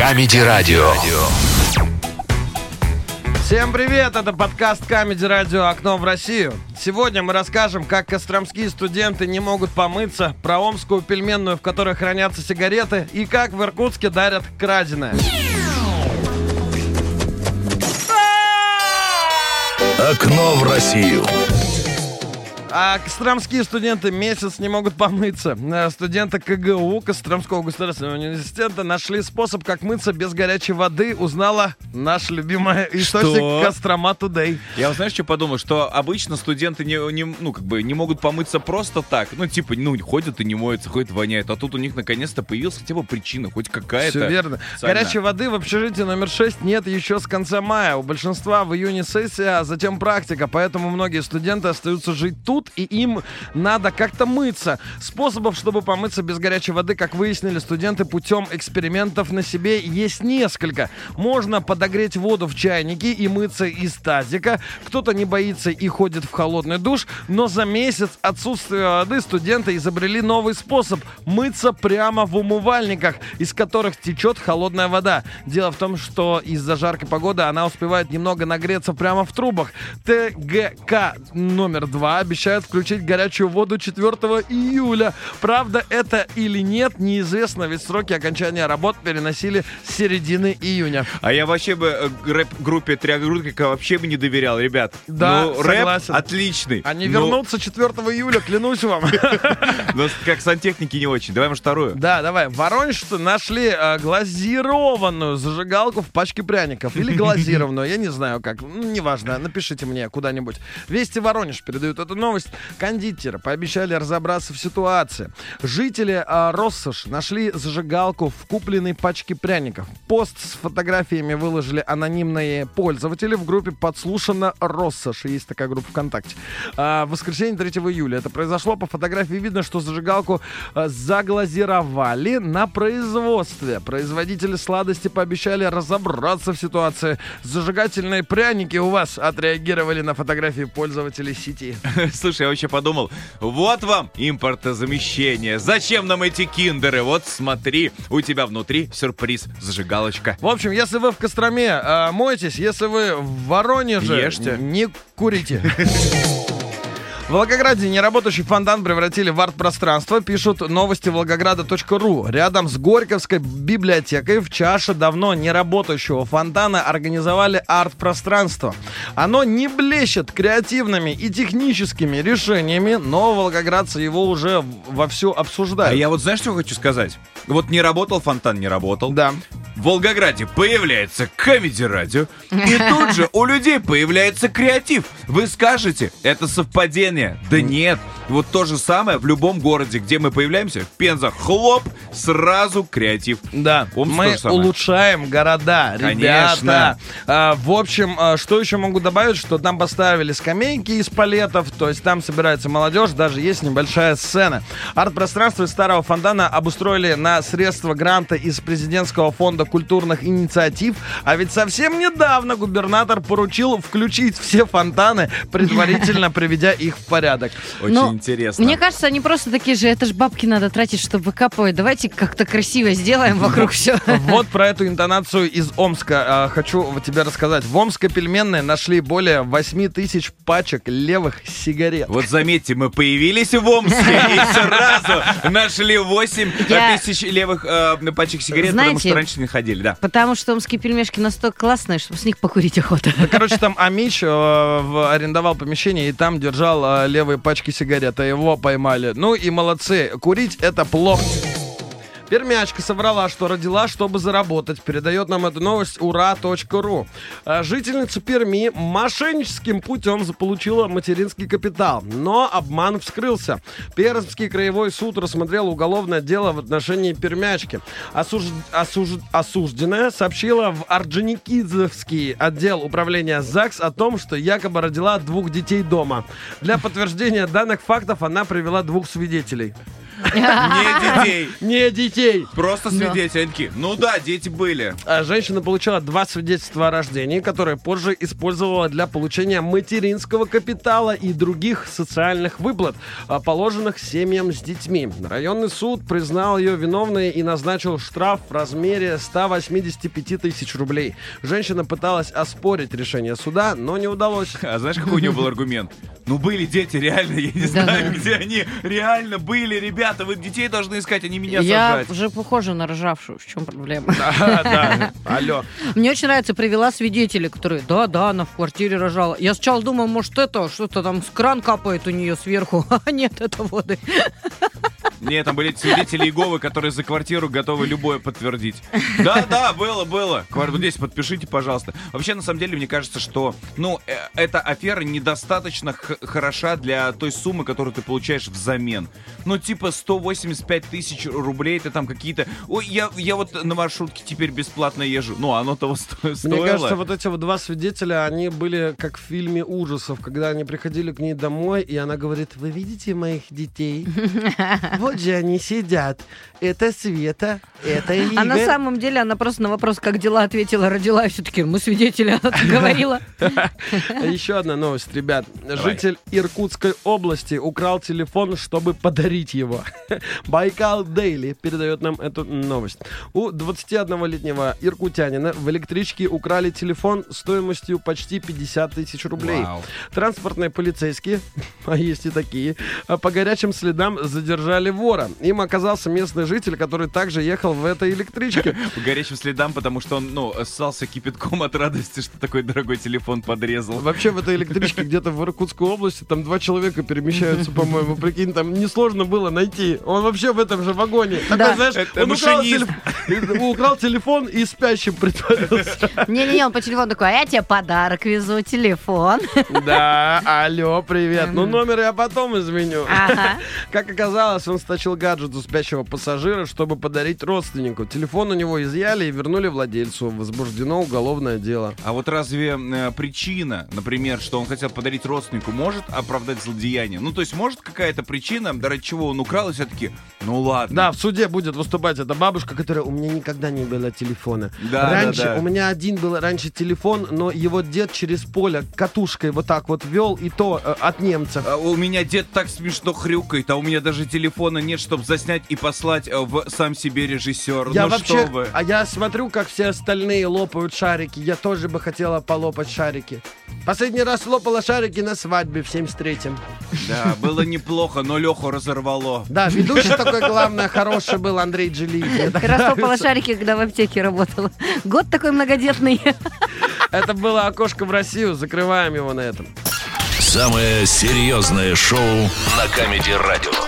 Comedy Радио. Всем привет, это подкаст Comedy Радио «Окно в Россию». Сегодня мы расскажем, как костромские студенты не могут помыться, про омскую пельменную, в которой хранятся сигареты, и как в Иркутске дарят краденое. Окно в Россию. А костромские студенты месяц не могут помыться. Э, Студенты КГУ, Костромского государственного университета, нашли способ, как мыться без горячей воды. Узнала наш любимый источник? Кострома Today. Я вот знаешь, что подумал? Что обычно студенты не, не, ну, как бы не могут помыться просто так. Ну, типа, ну, ходят и не моются, ходят воняют. А тут у них наконец-то появилась хотя бы причина, хоть какая-то. Все верно. социальная. Горячей воды в общежитии номер 6 нет еще с конца мая. У большинства в июне сессия, а затем практика. Поэтому многие студенты остаются жить тут, и им надо как-то мыться. Способов, чтобы помыться без горячей воды, как выяснили студенты путем экспериментов на себе, есть несколько. Можно подогреть воду в чайнике и мыться из тазика. Кто-то не боится и ходит в холодный душ, но за месяц отсутствия воды студенты изобрели новый способ – мыться прямо в умывальниках, из которых течет холодная вода. Дело в том, что из-за жаркой погоды она успевает немного нагреться прямо в трубах. ТГК номер два обещает включить горячую воду 4 июля. Правда, это или нет, неизвестно, ведь сроки окончания работ переносили с середины июня. А я вообще бы э, рэп-группе Триагрутика вообще бы не доверял, ребят. Да, ну, рэп согласен. отличный. Они Ну, вернутся 4 июля, клянусь вам. но как сантехники не очень. Давай, может, вторую. Да, давай. В нашли э, глазированную зажигалку в пачке пряников. Или глазированную, я не знаю как. Неважно, напишите мне куда-нибудь. Вести Воронеж передают эту новость. Кондитеры пообещали разобраться в ситуации. Жители э, Россош нашли зажигалку в купленной пачке пряников. Пост с фотографиями выложили анонимные пользователи в группе «Подслушано Россош». Есть такая группа ВКонтакте. А, в воскресенье 3 июля это произошло. По фотографии видно, что зажигалку э, заглазировали на производстве. Производители сладости пообещали разобраться в ситуации. Зажигательные пряники у вас отреагировали на фотографии пользователей сети. Слушай, я вообще подумал, вот вам импортозамещение. Зачем нам эти киндеры? Вот смотри, у тебя внутри сюрприз, зажигалочка. В общем, если вы в Костроме, э, мойтесь. Если вы в Воронеже, Ешьте. не курите. В Волгограде неработающий фонтан превратили в арт-пространство, пишут новости волгограда.ру. Рядом с Горьковской библиотекой в чаше давно неработающего фонтана организовали арт-пространство. Оно не блещет креативными и техническими решениями, но волгоградцы его уже вовсю А обсуждают. я вот знаешь, что хочу сказать? Вот не работал фонтан, не работал. Да. В Волгограде появляется Comedy радио, и тут же у людей появляется креатив. Вы скажете, это совпадение? Да нет. Вот то же самое в любом городе, где мы появляемся, Пенза, хлоп, сразу креатив. Да, то мы улучшаем города, Конечно. ребята. А, в общем, а, что еще могу добавить, что там поставили скамейки из палетов, то есть там собирается молодежь, даже есть небольшая сцена. Арт-пространство из старого фонтана обустроили на средства гранта из президентского фонда культурных инициатив, а ведь совсем недавно губернатор поручил включить все фонтаны, предварительно приведя их в порядок. Очень Ну, интересно. Мне кажется, они просто такие же, это ж бабки надо тратить, чтобы выкапывать. Давайте как-то красиво сделаем вокруг все. Вот про эту интонацию из Омска а, хочу тебе рассказать. В Омской пельменной нашли более 8 тысяч пачек левых сигарет. Вот заметьте, мы появились в Омске и сразу нашли 8 Я- тысяч левых э, пачек сигарет, потому Знаете- что раньше не ходили, да. Потому что омские пельмешки настолько классные, что с них покурить охота. Да, короче, там Амич арендовал помещение и там держал левые пачки сигарет, а его поймали. Ну и молодцы. Курить это плохо. Пермячка соврала, что родила, чтобы заработать. Передает нам эту новость ура.ру. А, Жительница Перми мошенническим путем заполучила материнский капитал. Но обман вскрылся. Пермский краевой суд рассмотрел уголовное дело в отношении Пермячки. Осуж- осуж- Осужденная сообщила в Орджоникидзевский отдел управления ЗАГС о том, что якобы родила двух детей дома. Для подтверждения данных фактов она привела двух свидетелей. Не детей. Не детей. Просто свидетели. Они такие, ну да, дети были. А Женщина получила два свидетельства о рождении, которые позже использовала для получения материнского капитала и других социальных выплат, а, положенных семьям с детьми. Районный суд признал ее виновной и назначил штраф в размере 185 тысяч рублей. Женщина пыталась оспорить решение суда, но не удалось. А знаешь, какой у него был аргумент? Ну были дети, реально, я не знаю, где они. Реально были, ребята, вы детей должны искать, а не меня Я сажать. уже похожа на ржавшую. В чем проблема? Да, да. Алло. Мне очень нравится, привела свидетелей, которые, да-да, она в квартире рожала. Я сначала думала, может, это, что-то там с кран капает у нее сверху. А нет, это воды. Нет, там были свидетели Иеговы, которые за квартиру готовы любое подтвердить. Да, да, было, было. Квар- вот Здесь подпишите, пожалуйста. Вообще, на самом деле, мне кажется, что, ну, э, эта афера недостаточно хороша для той суммы, которую ты получаешь взамен. Ну, типа 185 тысяч рублей, ты там какие-то... Ой, я, я вот на маршрутке теперь бесплатно езжу. Ну, оно того сто- стоило. Мне кажется, вот эти вот два свидетеля, они были как в фильме ужасов, когда они приходили к ней домой, и она говорит, вы видите моих детей? Вот же они сидят. Это Света, это Игорь. А на самом деле она просто на вопрос, как дела, ответила, родила, и все-таки, мы свидетели, она так говорила. Еще одна новость, ребят. Житель Иркутской области украл телефон, чтобы подарить его. Байкал Дейли передает нам эту новость. У 21-летнего иркутянина в электричке украли телефон стоимостью почти 50 тысяч рублей. Транспортные полицейские, а есть и такие, а по горячим следам задержали вора. Им оказался местный житель, который также ехал в этой электричке. По горячим следам, потому что он, ну, ссался кипятком от радости, что такой дорогой телефон подрезал. Вообще в этой электричке где-то в Иркутской области там два человека перемещаются, по-моему. Прикинь, там несложно было найти. Он вообще в этом же вагоне. Такой, Да. знаешь, Это он украл, телеф- украл телефон и спящим притворился. Не-не-не, он по телефону такой, а я тебе подарок везу, телефон. Да, алло, привет. Ну, номер я потом изменю. Ага. Как оказалось, он стащил гаджет у спящего пассажира, чтобы подарить родственнику. Телефон у него изъяли и вернули владельцу. Возбуждено уголовное дело. А вот разве э, причина, например, что он хотел подарить родственнику, может оправдать злодеяние? Ну, то есть, может какая-то причина, ради чего он украл, и все-таки, ну ладно. Да, в суде будет выступать эта бабушка, которая у меня никогда не было телефона. Да, раньше да, да. у меня один был раньше телефон, но его дед через поле катушкой вот так вот вел, и то э, от немцев. А у меня дед так смешно хрюкает, а у меня даже телефона нет, чтобы заснять и послать э, в сам себе режиссер. Я ну вообще, что вы. а я смотрю, как все остальные лопают шарики. Я тоже бы хотела полопать шарики. Последний раз лопала шарики на свадьбе в 73-м. Да, было неплохо, но Леху разорвало. Да, ведущий такой, главное, хороший был Андрей Джелиев. Ты растопала нравится. шарики, когда в аптеке работала. Год такой многодетный. Это было окошко в Россию. Закрываем его на этом. Самое серьезное шоу на Камеди Радио.